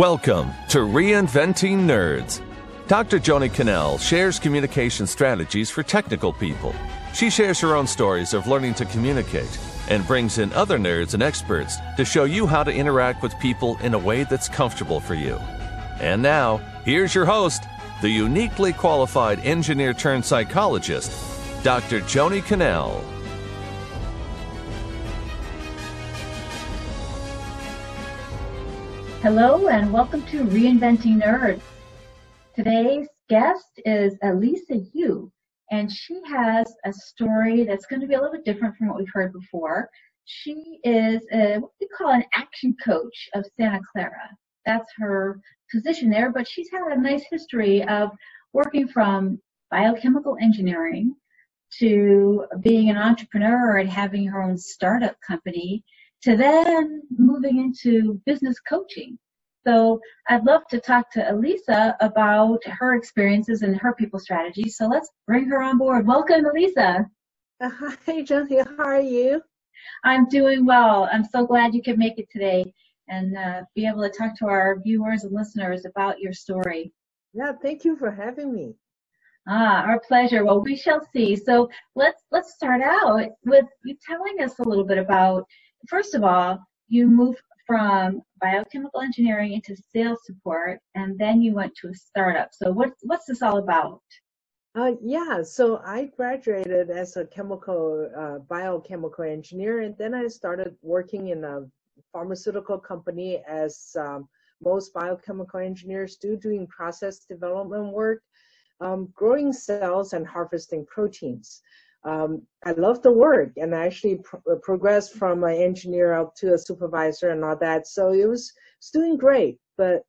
Welcome to Reinventing Nerds. Dr. Joni Cannell shares communication strategies for technical people. She shares her own stories of learning to communicate and brings in other nerds and experts to show you how to interact with people in a way that's comfortable for you. And now, here's your host, the uniquely qualified engineer turned psychologist, Dr. Joni Cannell. Hello and welcome to Reinventing Nerds. Today's guest is Elisa Yu, and she has a story that's going to be a little bit different from what we've heard before. She is a, what we call an action coach of Santa Clara. That's her position there, but she's had a nice history of working from biochemical engineering to being an entrepreneur and having her own startup company to then moving into business coaching. So I'd love to talk to Elisa about her experiences and her people strategies. So let's bring her on board. Welcome, Elisa. Uh, hi, Josie. How are you? I'm doing well. I'm so glad you could make it today and uh, be able to talk to our viewers and listeners about your story. Yeah, thank you for having me. Ah, our pleasure. Well, we shall see. So let's let's start out with you telling us a little bit about first of all, you moved from biochemical engineering into sales support, and then you went to a startup. So what's what's this all about? Uh, yeah, so I graduated as a chemical uh, biochemical engineer, and then I started working in a pharmaceutical company as um, most biochemical engineers do, doing process development work, um, growing cells and harvesting proteins um, I love the work and I actually pro- uh, progressed from an engineer up to a supervisor and all that. So it was, it's doing great, but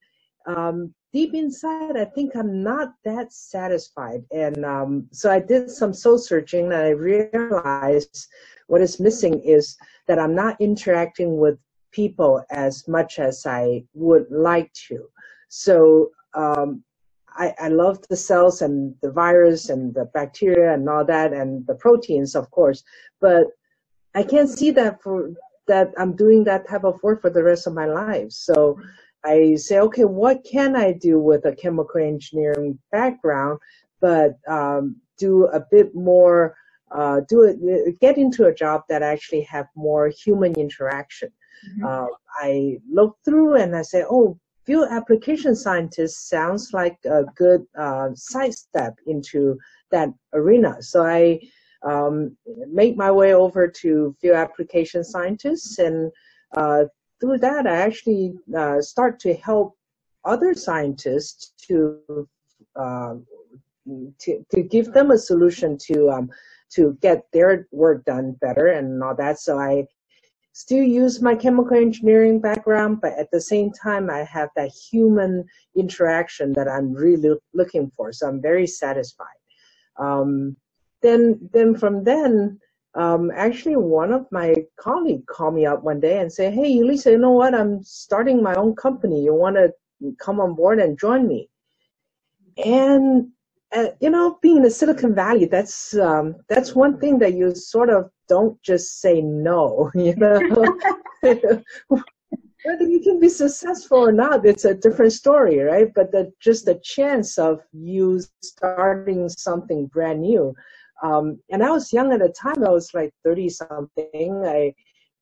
um, deep inside, I think I'm not that satisfied. And um, so I did some soul searching and I realized what is missing is that I'm not interacting with people as much as I would like to. So um, I, I love the cells and the virus and the bacteria and all that and the proteins, of course, but I can't see that for that I'm doing that type of work for the rest of my life. So I say, okay, what can I do with a chemical engineering background, but um, do a bit more, uh, do it, get into a job that actually have more human interaction. Mm-hmm. Uh, I look through and I say, oh, field application scientist sounds like a good uh, sidestep into that arena. So I um, make my way over to field application scientists, and uh, through that, I actually uh, start to help other scientists to uh, to, to give them a solution to um, to get their work done better and all that. So I still use my chemical engineering background, but at the same time, I have that human interaction that I'm really looking for. So I'm very satisfied. Um, then, then from then, um, actually, one of my colleagues called me up one day and said, "Hey, Elisa, you know what? I'm starting my own company. You want to come on board and join me?" And uh, you know, being in the Silicon Valley, that's um, that's one thing that you sort of don't just say no. You know, whether you can be successful or not, it's a different story, right? But the just the chance of you starting something brand new. Um, and I was young at the time. I was like thirty something. I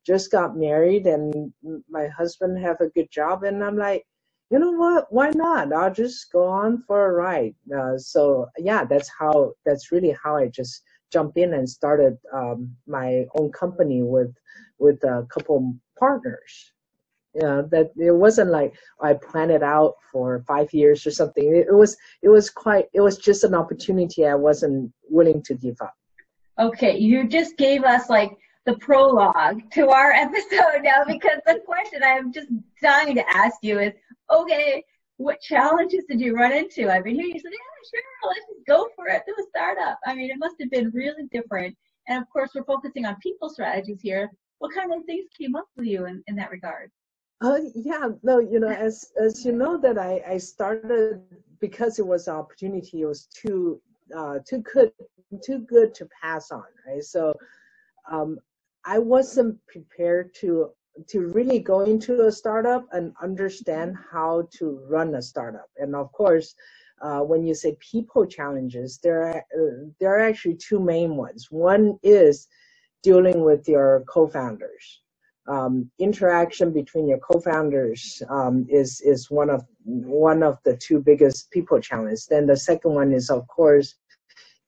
just got married, and my husband have a good job, and I'm like you know what? Why not? I'll just go on for a ride. Uh, so yeah, that's how. That's really how I just jumped in and started um, my own company with with a couple partners. Yeah, that it wasn't like I planned it out for five years or something. It, it was it was quite it was just an opportunity I wasn't willing to give up. Okay, you just gave us like the prologue to our episode now because the question I'm just dying to ask you is okay, what challenges did you run into? I've been here. You said, yeah, sure, let's just go for it. Do a startup. I mean, it must have been really different. And of course, we're focusing on people strategies here. What kind of things came up with you in, in that regard? Uh, yeah, no, you know, as as you know that I, I started because it was an opportunity. It was too uh, too good too good to pass on, right? So um, I wasn't prepared to to really go into a startup and understand how to run a startup. And of course, uh, when you say people challenges, there are, there are actually two main ones. One is dealing with your co-founders. Um, interaction between your co-founders um, is is one of one of the two biggest people challenges. Then the second one is of course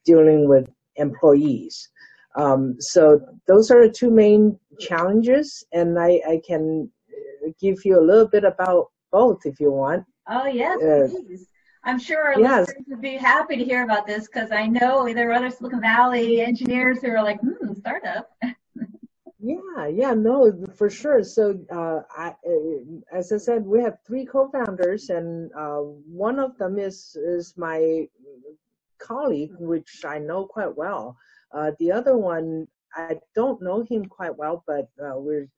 dealing with employees. Um, so those are the two main challenges, and I, I can give you a little bit about both if you want. Oh yes, uh, please. I'm sure our yes. listeners would be happy to hear about this because I know there are other Silicon Valley engineers who are like, hmm, startup. yeah, yeah, no, for sure. So, uh, I, uh, as I said, we have three co-founders, and uh, one of them is is my colleague, which I know quite well. Uh, the other one, I don't know him quite well, but uh, we're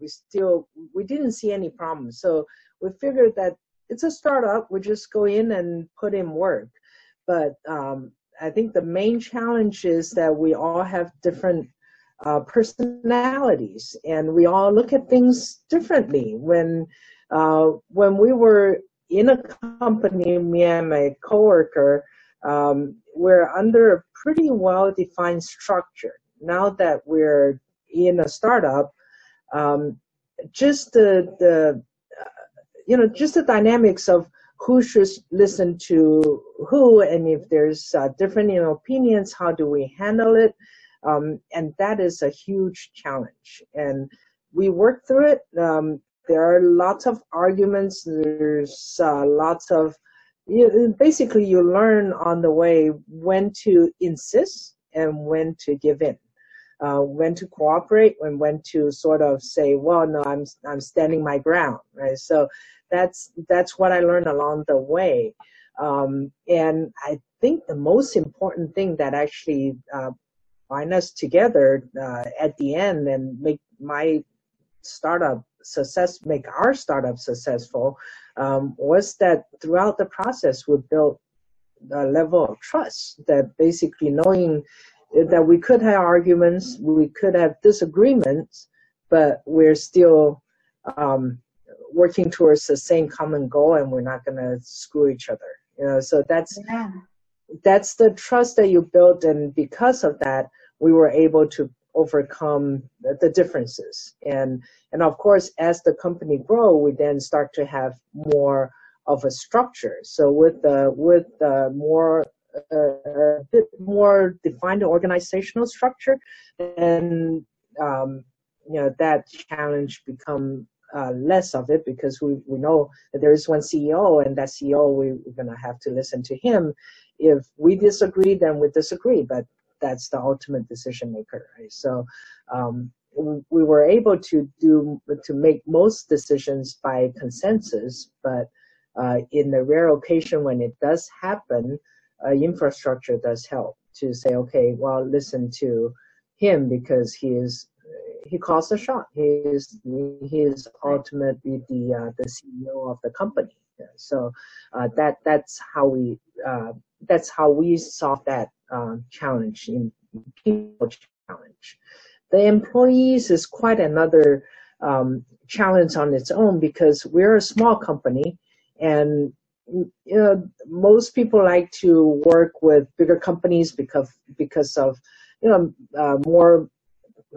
we still we didn't see any problems. So we figured that it's a startup. We just go in and put in work. But um, I think the main challenge is that we all have different uh, personalities and we all look at things differently. When uh, when we were in a company, me and my coworker, um, we're under a pretty well defined structure. Now that we're in a startup, um, just the the you know, just the dynamics of who should listen to who, and if there's uh, different you know, opinions, how do we handle it? Um, and that is a huge challenge. And we work through it. Um, there are lots of arguments. There's uh, lots of, you basically, you learn on the way when to insist and when to give in. Uh, when to cooperate and when to sort of say, well, no, I'm I'm standing my ground, right? So that's that's what I learned along the way. Um, and I think the most important thing that actually uh, bind us together uh, at the end and make my startup success, make our startup successful, um, was that throughout the process we built a level of trust that basically knowing that we could have arguments, we could have disagreements, but we're still um, working towards the same common goal and we're not going to screw each other you know so that's yeah. that's the trust that you built, and because of that we were able to overcome the differences. And and of course as the company grow we then start to have more of a structure. So with the with the more uh, a bit more defined organizational structure and um, you know that challenge become uh, less of it because we, we know that there is one CEO and that CEO we, we're going to have to listen to him. If we disagree, then we disagree, but that's the ultimate decision maker, right? So um, we were able to do to make most decisions by consensus, but uh, in the rare occasion when it does happen, uh, infrastructure does help to say, okay, well, listen to him because he is he calls the shot. He is he is ultimately the uh, the CEO of the company. So uh, that that's how we uh, that's how we solve that uh, challenge in people challenge. The employees is quite another um, challenge on its own because we're a small company and you know most people like to work with bigger companies because because of you know uh, more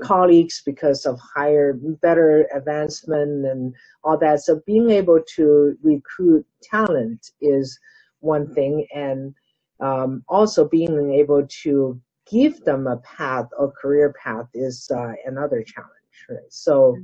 colleagues because of higher, better advancement and all that. So being able to recruit talent is one thing, and um, also being able to give them a path or career path is uh, another challenge. Right? So.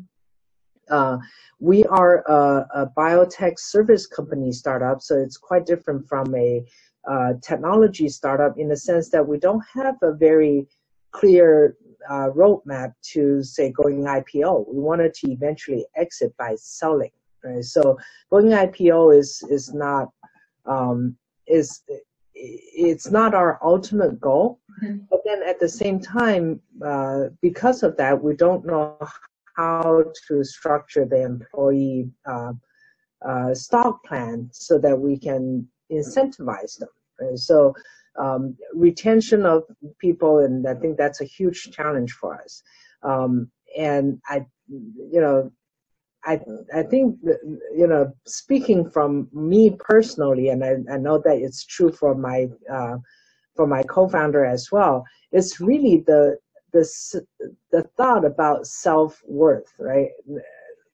Uh, we are a, a, biotech service company startup, so it's quite different from a uh, technology startup in the sense that we don't have a very clear uh, roadmap to say going IPO. We wanted to eventually exit by selling. Right? So going IPO is is not um, is it's not our ultimate goal. Mm-hmm. But then at the same time, uh, because of that, we don't know how to structure the employee uh, uh, stock plan so that we can incentivize them. So um, retention of people, and I think that's a huge challenge for us. Um, and I you know, I I think you know, speaking from me personally, and I, I know that it's true for my uh, for my co-founder as well. It's really the the the thought about self worth, right?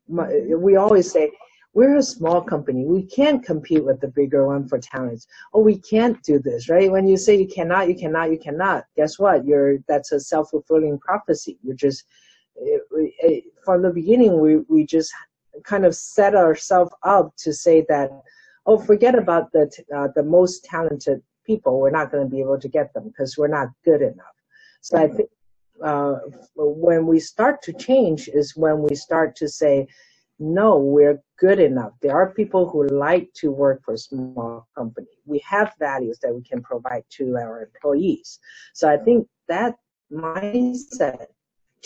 We always say we're a small company. We can't compete with the bigger one for talents. Oh, we can't do this, right? When you say you cannot, you cannot, you cannot. Guess what? You're that's a self fulfilling prophecy. You're just it, it, from the beginning, we we just kind of set ourselves up to say that, oh, forget about the uh, the most talented people. We're not going to be able to get them because we're not good enough. So I think uh, when we start to change is when we start to say, no, we're good enough. There are people who like to work for a small company. We have values that we can provide to our employees. So I think that mindset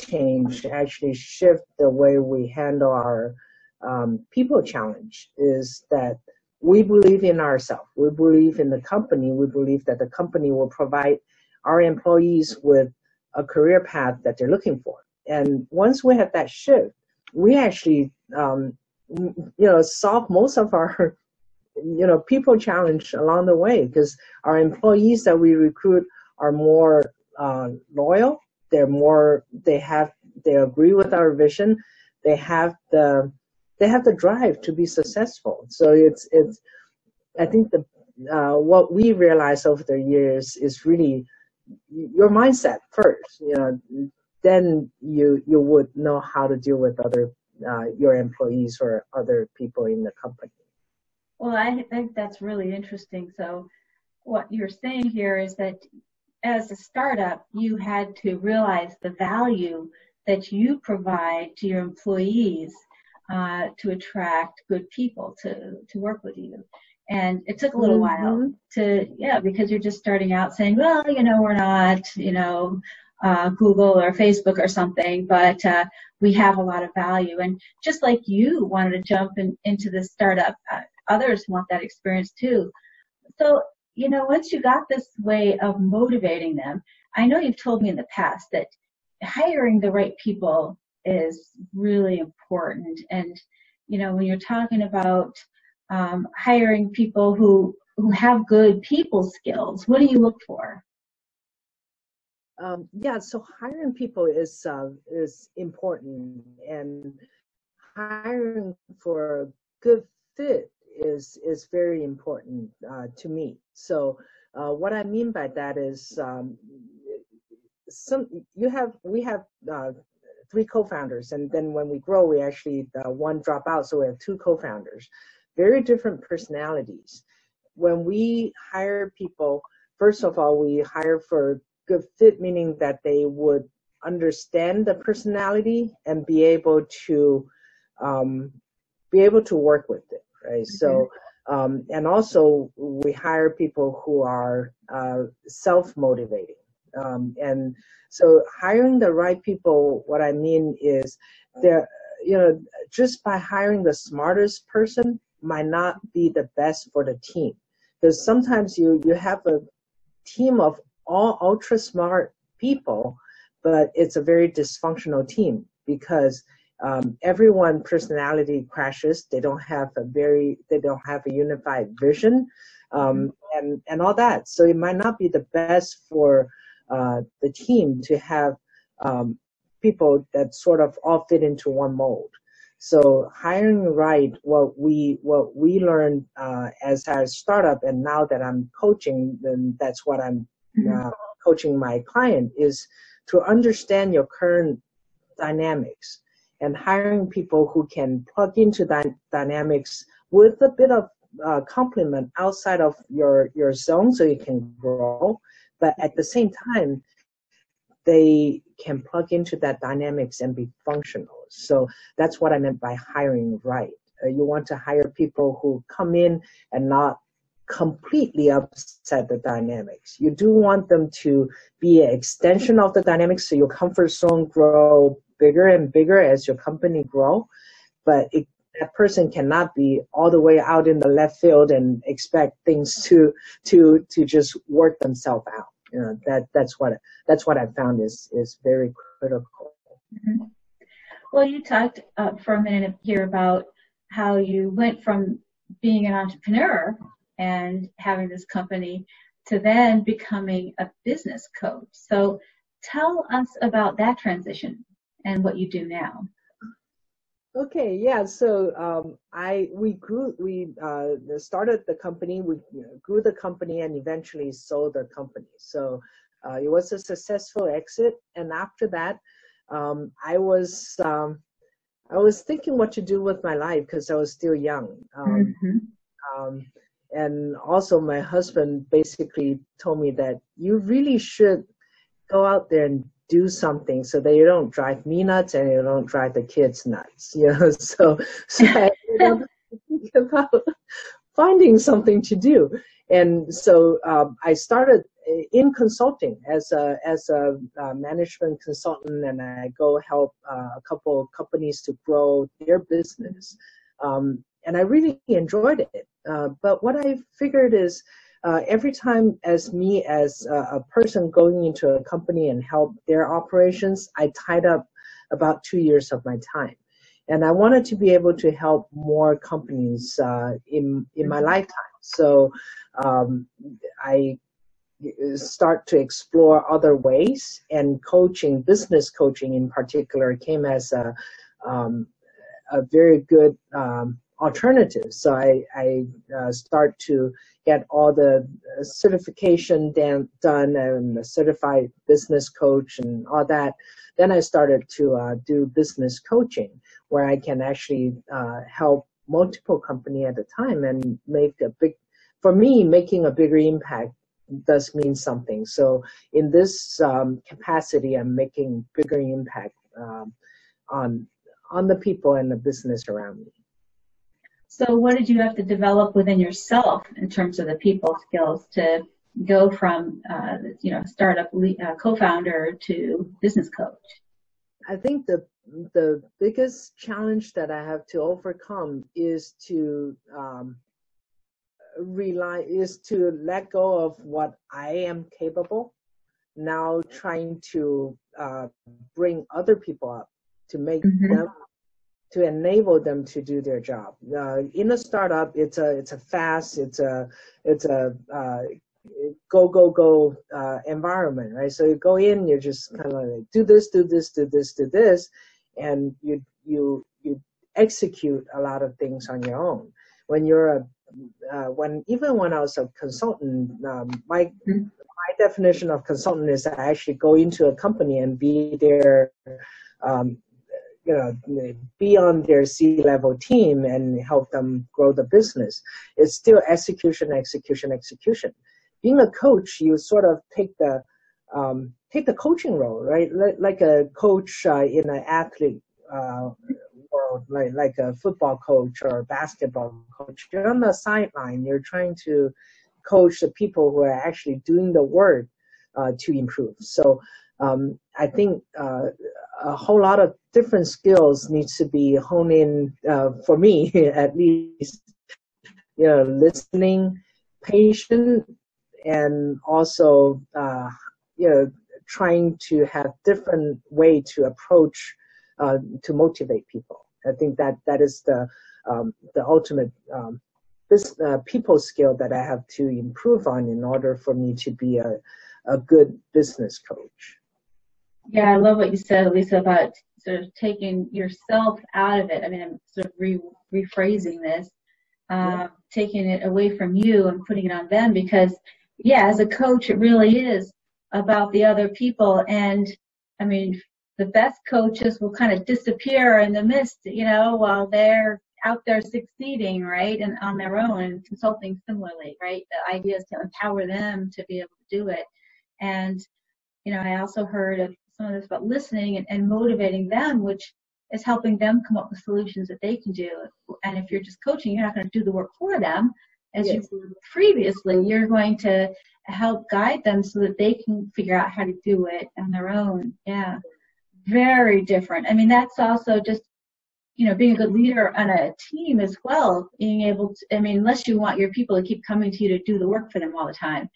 change to actually shift the way we handle our um, people challenge is that we believe in ourselves. We believe in the company. We believe that the company will provide our employees with a career path that they're looking for. And once we have that shift, we actually um, you know solve most of our you know people challenge along the way because our employees that we recruit are more uh, loyal they're more they have they agree with our vision they have the they have the drive to be successful so it's it's i think the uh, what we realized over the years is really your mindset first you know then you you would know how to deal with other uh, your employees or other people in the company. Well, I think that's really interesting. So, what you're saying here is that as a startup, you had to realize the value that you provide to your employees uh, to attract good people to, to work with you. And it took a little mm-hmm. while to, yeah, because you're just starting out saying, well, you know, we're not, you know, uh, Google or Facebook or something, but uh, we have a lot of value. And just like you wanted to jump in, into the startup, uh, others want that experience too. So, you know, once you got this way of motivating them, I know you've told me in the past that hiring the right people is really important. And, you know, when you're talking about um, hiring people who, who have good people skills, what do you look for? Um, yeah, so hiring people is uh, is important, and hiring for a good fit is is very important uh, to me. So uh, what I mean by that is um, some you have we have uh, three co-founders, and then when we grow, we actually uh, one drop out, so we have two co-founders, very different personalities. When we hire people, first of all, we hire for good fit, meaning that they would understand the personality and be able to um, be able to work with it, right? Mm-hmm. So, um, and also we hire people who are uh, self-motivating, um, and so hiring the right people. What I mean is, there, you know, just by hiring the smartest person might not be the best for the team, because sometimes you you have a team of all ultra smart people, but it's a very dysfunctional team because um, everyone personality crashes. They don't have a very, they don't have a unified vision, um, and and all that. So it might not be the best for uh, the team to have um, people that sort of all fit into one mold. So hiring right, what we what we learned uh, as a startup, and now that I'm coaching, then that's what I'm mm-hmm. uh, coaching my client is to understand your current dynamics and hiring people who can plug into that dynamics with a bit of uh, complement outside of your your zone so you can grow. But at the same time they can plug into that dynamics and be functional. So that's what i meant by hiring right. Uh, you want to hire people who come in and not completely upset the dynamics. You do want them to be an extension of the dynamics so your comfort zone grow bigger and bigger as your company grow. But it, that person cannot be all the way out in the left field and expect things to to to just work themselves out. You know, that that's what that's what I found is is very critical. Mm-hmm. Well, you talked uh, for a minute here about how you went from being an entrepreneur and having this company to then becoming a business coach. So tell us about that transition and what you do now. Okay, yeah. So um, I we grew we uh, started the company. We grew the company and eventually sold the company. So uh, it was a successful exit. And after that, um, I was um, I was thinking what to do with my life because I was still young. Um, mm-hmm. Um, and also, my husband basically told me that you really should go out there and do something so that you don't drive me nuts and you don't drive the kids nuts. You know, so so I think about finding something to do, and so um, I started in consulting as a as a uh, management consultant, and I go help uh, a couple of companies to grow their business, um, and I really enjoyed it. Uh, but what I figured is. Uh, every time as me as a, a, person going into a company and help their operations, I tied up about two years of my time. And I wanted to be able to help more companies uh, in in my lifetime. So um, I start to explore other ways and coaching business coaching in particular came as a, um, a very good um, alternative so i, I uh, start to get all the certification dan- done and a certified business coach and all that then i started to uh, do business coaching where i can actually uh, help multiple company at a time and make a big for me making a bigger impact does mean something. So in this um, capacity, I'm making bigger impact um, on on the people and the business around me. So what did you have to develop within yourself in terms of the people skills to go from uh, you know startup uh, co-founder to business coach? I think the the biggest challenge that I have to overcome is to um, rely is to let go of what I am capable. Now trying to uh, bring other people up to make mm-hmm. them to enable them to do their job. Uh, in a startup, it's a it's a fast, it's a it's a uh, go go go uh, environment, right? So you go in, you're just kind of like do this, do this, do this, do this, and you you you execute a lot of things on your own. When you're a uh, when even when I was a consultant, um, my my definition of consultant is I actually go into a company and be there. um, you know, be on their C level team and help them grow the business. It's still execution, execution, execution. Being a coach, you sort of take the um, take the coaching role, right? Like, a coach uh, in an athlete uh, world, like like a football coach or basketball coach. You're on the sideline. You're trying to coach the people who are actually doing the work uh, to improve. So um, I think uh, a whole lot of different skills needs to be honed in uh, for me at least. You know, listening, patient, and also uh, you know trying to have different way to approach uh, to motivate people. I think that that is the um, the ultimate um, this uh, people skill that I have to improve on in order for me to be a a good business coach. Yeah, I love what you said, Lisa, about sort of taking yourself out of it. I mean, I'm sort of re- rephrasing this, uh, yeah. taking it away from you and putting it on them because, yeah, as a coach, it really is about the other people. And I mean, the best coaches will kind of disappear in the mist, you know, while they're out there succeeding, right, and on their own, and consulting similarly, right? The idea is to empower them to be able to do it. And, you know, I also heard of some of this about listening and, and motivating them, which is helping them come up with solutions that they can do. And if you're just coaching, you're not going to do the work for them as yes. you previously. You're going to help guide them so that they can figure out how to do it on their own. Yeah very different. I mean, that's also just, you know, being a good leader on a team as well, being able to, I mean, unless you want your people to keep coming to you to do the work for them all the time,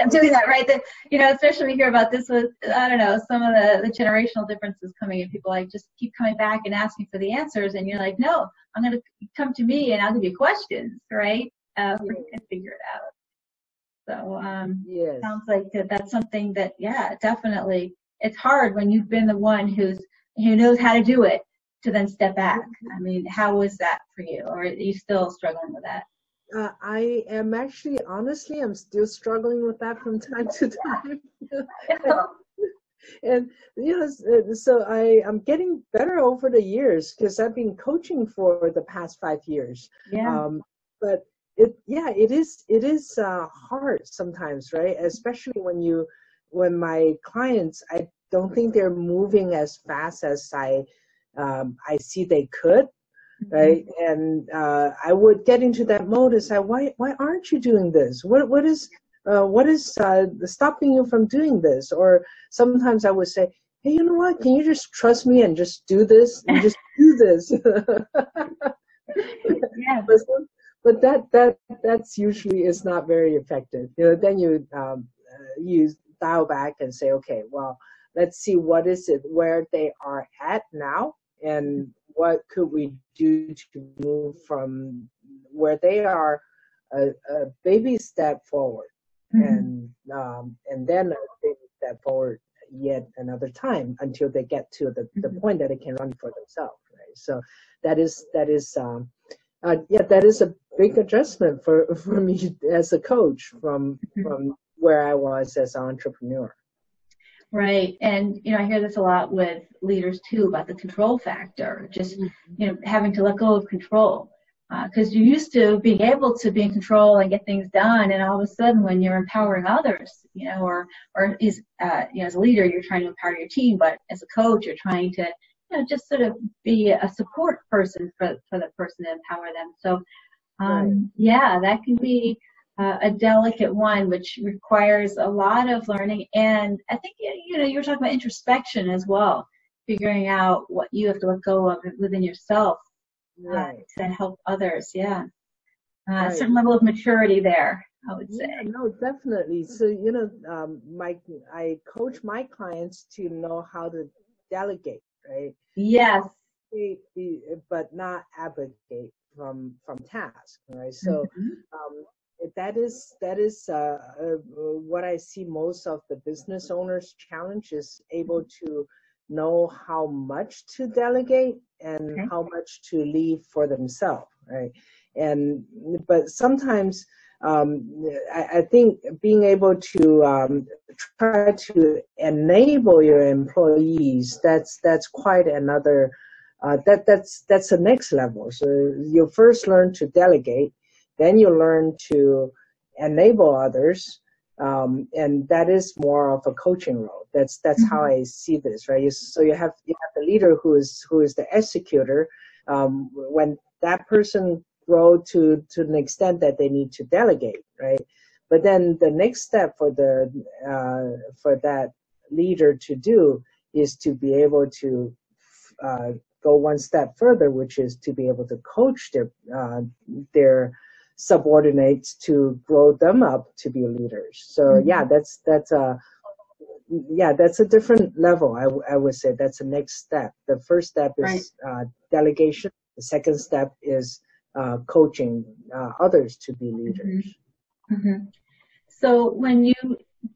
I'm doing that right. That you know, especially we hear about this with I don't know some of the the generational differences coming in. People like just keep coming back and asking for the answers, and you're like, no, I'm going to come to me and I'll give you questions, right? Uh, yeah. and figure it out. So um, yes. sounds like that, that's something that yeah, definitely. It's hard when you've been the one who's who knows how to do it to then step back. I mean, how was that for you, or are you still struggling with that? Uh, I am actually, honestly, I'm still struggling with that from time to time. and you know, uh, so I I'm getting better over the years because I've been coaching for the past five years. Yeah. Um, but it yeah it is it is uh, hard sometimes right especially when you when my clients i don't think they're moving as fast as i um, i see they could mm-hmm. right? And uh, i would get into that mode and say why why aren't you doing this? What what is uh, what is uh, stopping you from doing this? Or sometimes i would say hey you know what? Can you just trust me and just do this? And just do this. Yeah but that that that's usually is not very effective. You know, then you um, uh, you dial back and say, okay, well, let's see what is it where they are at now, and what could we do to move from where they are a, a baby step forward, mm-hmm. and um, and then a baby step forward yet another time until they get to the, the mm-hmm. point that they can run for themselves. Right. So that is that is um, uh, yeah, that is a big adjustment for, for me as a coach from mm-hmm. from where I was as an entrepreneur. Right. And, you know, I hear this a lot with leaders too about the control factor, just, mm-hmm. you know, having to let go of control. Because uh, you're used to being able to be in control and get things done, and all of a sudden, when you're empowering others, you know, or or is uh, you know, as a leader, you're trying to empower your team, but as a coach, you're trying to you know, just sort of be a support person for, for the person to empower them. So, um, right. yeah, that can be uh, a delicate one, which requires a lot of learning. And I think, you know, you were talking about introspection as well, figuring out what you have to let go of within yourself uh, right. uh, to help others. Yeah. Uh, right. A certain level of maturity there. I would say. Yeah, no, definitely. So you know, um, my I coach my clients to know how to delegate right? Yes. But not abdicate from from task, right? So mm-hmm. um, that is that is uh, uh, what I see most of the business owners challenge is able to know how much to delegate and okay. how much to leave for themselves, right? And but sometimes um, I, I, think being able to um, try to enable your employees that's that's quite another uh, that that's that's the next level. So you first learn to delegate, then you learn to enable others, um, and that is more of a coaching role. That's that's mm-hmm. how I see this, right? So you have you have the leader who is who is the executor. Um, when that person grow to to an extent that they need to delegate, right? But then the next step for the uh, for that leader to do is to be able to uh, go one step further, which is to be able to coach their uh, their subordinates to grow them up to be leaders. So mm-hmm. yeah, that's that's a yeah, that's a different level. I, w- I would say that's the next step. The first step is right. uh, delegation. The second step is uh, coaching uh, others to be leaders. Mm-hmm. Mm-hmm. So when you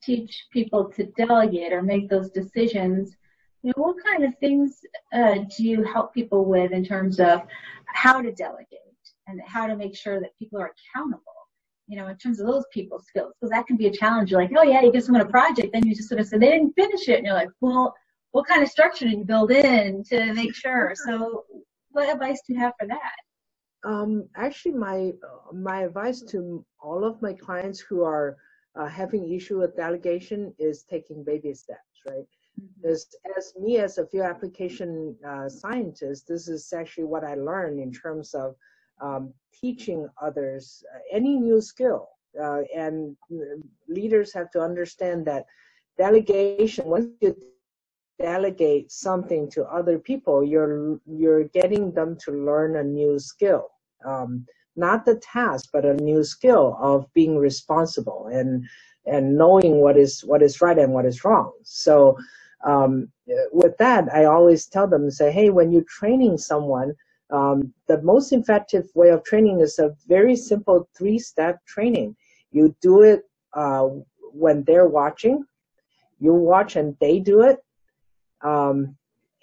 teach people to delegate or make those decisions, you know, what kind of things uh, do you help people with in terms of how to delegate and how to make sure that people are accountable? You know, in terms of those people skills, because that can be a challenge. You're like, oh yeah, you give someone a project, then you just sort of say they didn't finish it, and you're like, well, what kind of structure did you build in to make sure? So, what advice do you have for that? Um, actually, my my advice to all of my clients who are uh, having issue with delegation is taking baby steps, right? Mm-hmm. As, as me as a field application uh, scientist, this is actually what I learned in terms of um, teaching others uh, any new skill. Uh, and leaders have to understand that delegation, once you delegate something to other people, you're you're getting them to learn a new skill. Um, not the task, but a new skill of being responsible and and knowing what is what is right and what is wrong. So um, with that, I always tell them, say, hey, when you're training someone, um, the most effective way of training is a very simple three-step training. You do it uh, when they're watching, you watch and they do it, um,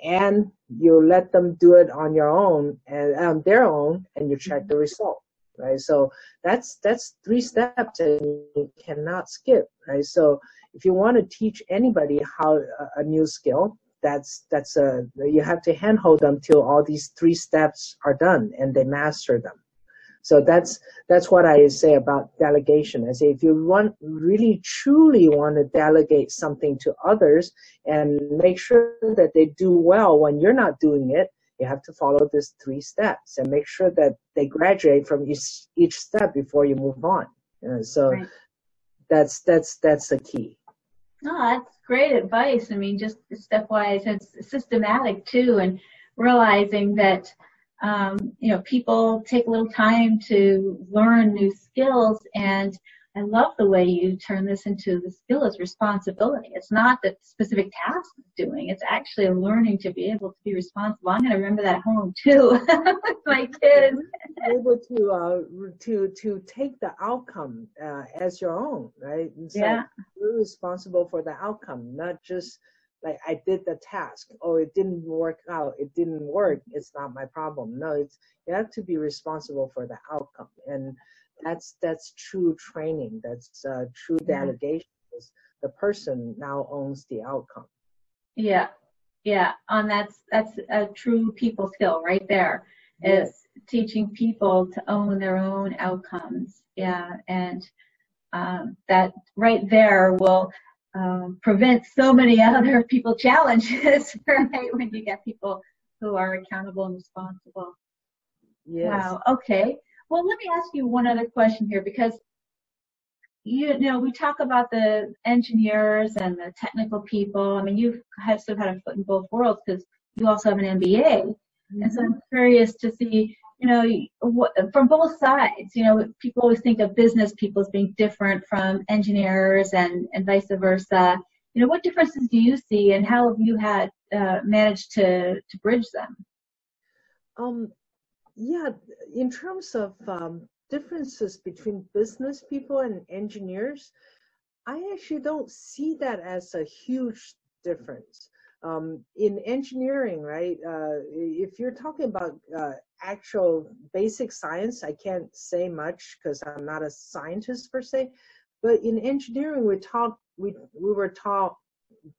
and you let them do it on your own and on their own, and you check the result right? So that's that's three steps and you cannot skip, right? So if you want to teach anybody how a, a new skill, that's that's a you have to handhold them till all these three steps are done and they master them. So that's that's what I say about delegation. I say if you want really truly want to delegate something to others and make sure that they do well when you're not doing it, you have to follow these three steps and make sure that they graduate from each each step before you move on. so right. that's that's that's the key. No, that's great advice. I mean, just stepwise, it's systematic too, and realizing that um, you know people take a little time to learn new skills and I love the way you turn this into the skill as responsibility. It's not that specific task of doing, it's actually learning to be able to be responsible. I'm going to remember that home too with my kids. able to, uh, to, to take the outcome uh, as your own, right? And so yeah. You're responsible for the outcome, not just like I did the task. Oh, it didn't work out. It didn't work. It's not my problem. No, it's you have to be responsible for the outcome. And that's that's true training. That's uh, true mm-hmm. delegation. The person now owns the outcome. Yeah, yeah. and that's that's a true people skill right there. Is yes. teaching people to own their own outcomes. Yeah, and um, that right there will um, prevent so many other people challenges. Right when you get people who are accountable and responsible. Yes. Wow. Okay. Well, let me ask you one other question here because you, know we talk about the engineers and the technical people. I mean, you've have sort of had a foot in both worlds because you also have an MBA, mm-hmm. and so I'm curious to see, you know, from both sides. You know, people always think of business people as being different from engineers and and vice versa. You know, what differences do you see, and how have you had uh, managed to to bridge them? Um, yeah, in terms of um, differences between business people and engineers, I actually don't see that as a huge difference. Um, in engineering, right, uh, if you're talking about uh, actual basic science, I can't say much because I'm not a scientist per se. But in engineering, we talk we we were taught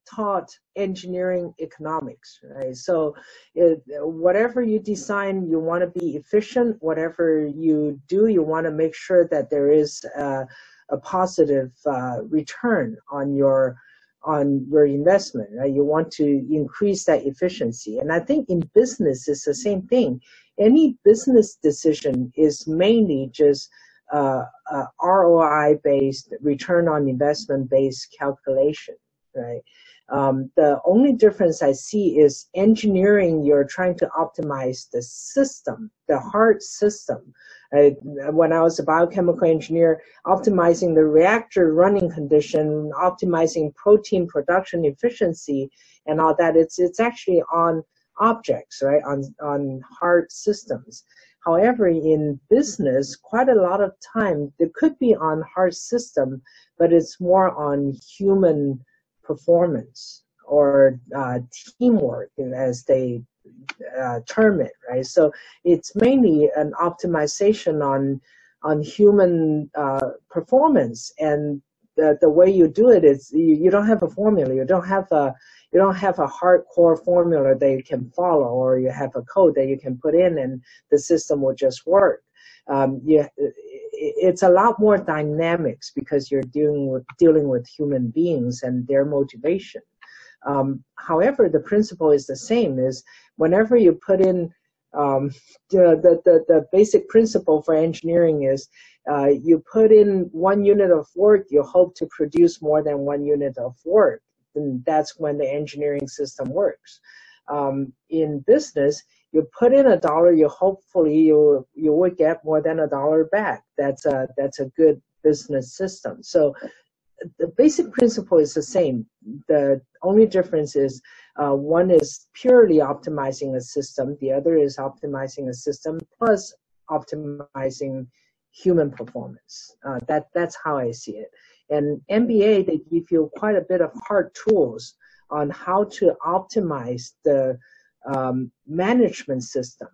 taught engineering economics, right? So it, whatever you design, you want to be efficient. Whatever you do, you want to make sure that there is a, a positive uh, return on your on your investment. Right? You want to increase that efficiency, and I think in business it's the same thing. Any business decision is mainly just uh, uh, ROI based, return on investment based calculation right? Um, the only difference I see is engineering, you're trying to optimize the system, the hard system. Uh, when I was a biochemical engineer, optimizing the reactor running condition, optimizing protein production efficiency, and all that, it's, it's actually on objects, right, on, on hard systems. However, in business, quite a lot of time, it could be on hard system, but it's more on human performance or uh, teamwork as they uh, term it, right? So it's mainly an optimization on on human uh, performance, and the, the way you do it is you, you don't have a formula. You don't have a you don't have a hardcore formula that you can follow, or you have a code that you can put in, and the system will just work. Um, you, it's a lot more dynamics because you're dealing with dealing with human beings and their motivation. Um, however, the principle is the same: is whenever you put in um, the, the, the, the, basic principle for engineering is uh, you put in one unit of work, you hope to produce more than one unit of work. And that's when the engineering system works. Um, in business, you put in a dollar, you hopefully you you will get more than a dollar back. That's a that's a good business system. So the basic principle is the same. The only difference is uh, one is purely optimizing a system, the other is optimizing a system plus optimizing human performance. Uh, that that's how I see it. And MBA they give you quite a bit of hard tools on how to optimize the um, management system.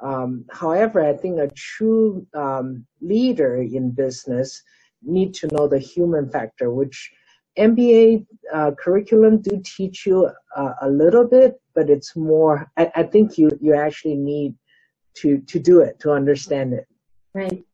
Um, however, I think a true um, leader in business need to know the human factor, which MBA uh, curriculum do teach you uh, a little bit, but it's more. I, I, think you you actually need to to do it to understand it. Right.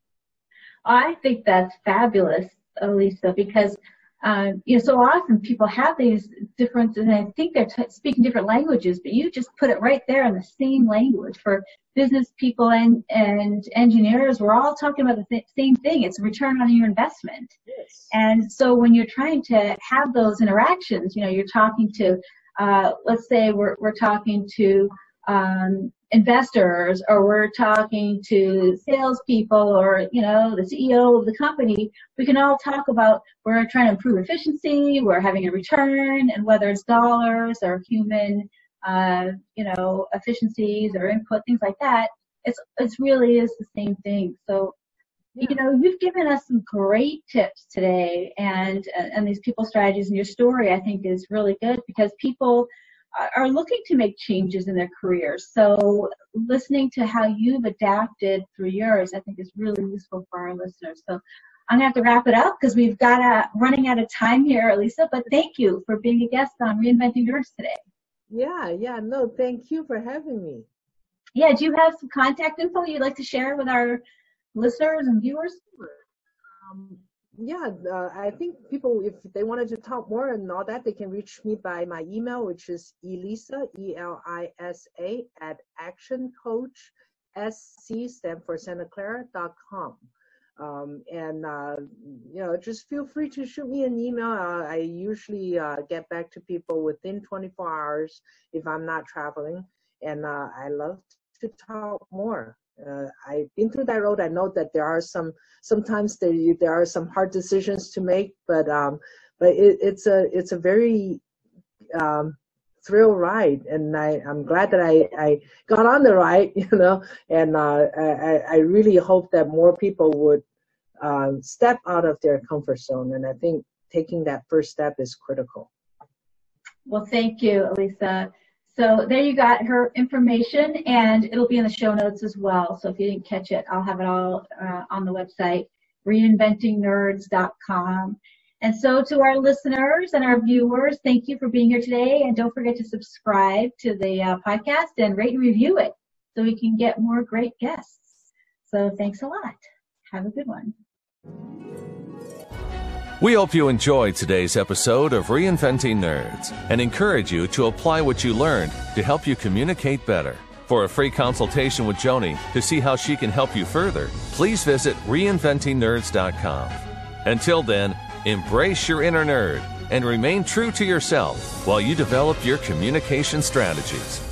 I think that's fabulous, Elisa, because um, you know, so often people have these different, and I think they're t- speaking different languages, but you just put it right there in the same language for business people and, and engineers. We're all talking about the th- same thing. It's return on your investment. Yes. And so when you're trying to have those interactions, you know, you're talking to, uh, let's say we're, we're talking to, um, investors or we're talking to salespeople or you know the CEO of the company, we can all talk about we're trying to improve efficiency, we're having a return, and whether it's dollars or human, uh, you know, efficiencies or input things like that. It's it's really is the same thing. So. Yeah. You know, you've given us some great tips today, and and these people strategies and your story, I think, is really good because people are looking to make changes in their careers. So listening to how you've adapted through yours, I think is really useful for our listeners. So I'm gonna have to wrap it up because we've got a, running out of time here, Elisa. But thank you for being a guest on Reinventing Nerds today. Yeah, yeah, no, thank you for having me. Yeah, do you have some contact info you'd like to share with our listeners and viewers? Um, yeah, uh, I think people, if they wanted to talk more and all that, they can reach me by my email, which is Elisa, E-L-I-S-A, at actioncoach, S-C, stand for Santa Clara, dot com. Um, and, uh, you know, just feel free to shoot me an email. Uh, I usually uh, get back to people within 24 hours if I'm not traveling. And uh, I love to talk more. Uh, I've been through that road. I know that there are some sometimes there there are some hard decisions to make, but um, but it, it's a it's a very um, thrill ride, and I I'm glad that I I got on the ride, you know, and uh, I I really hope that more people would um, step out of their comfort zone, and I think taking that first step is critical. Well, thank you, Elisa. So there you got her information, and it'll be in the show notes as well. So if you didn't catch it, I'll have it all uh, on the website, reinventingnerds.com. And so to our listeners and our viewers, thank you for being here today. And don't forget to subscribe to the uh, podcast and rate and review it so we can get more great guests. So thanks a lot. Have a good one. We hope you enjoyed today's episode of Reinventing Nerds and encourage you to apply what you learned to help you communicate better. For a free consultation with Joni to see how she can help you further, please visit reinventingnerds.com. Until then, embrace your inner nerd and remain true to yourself while you develop your communication strategies.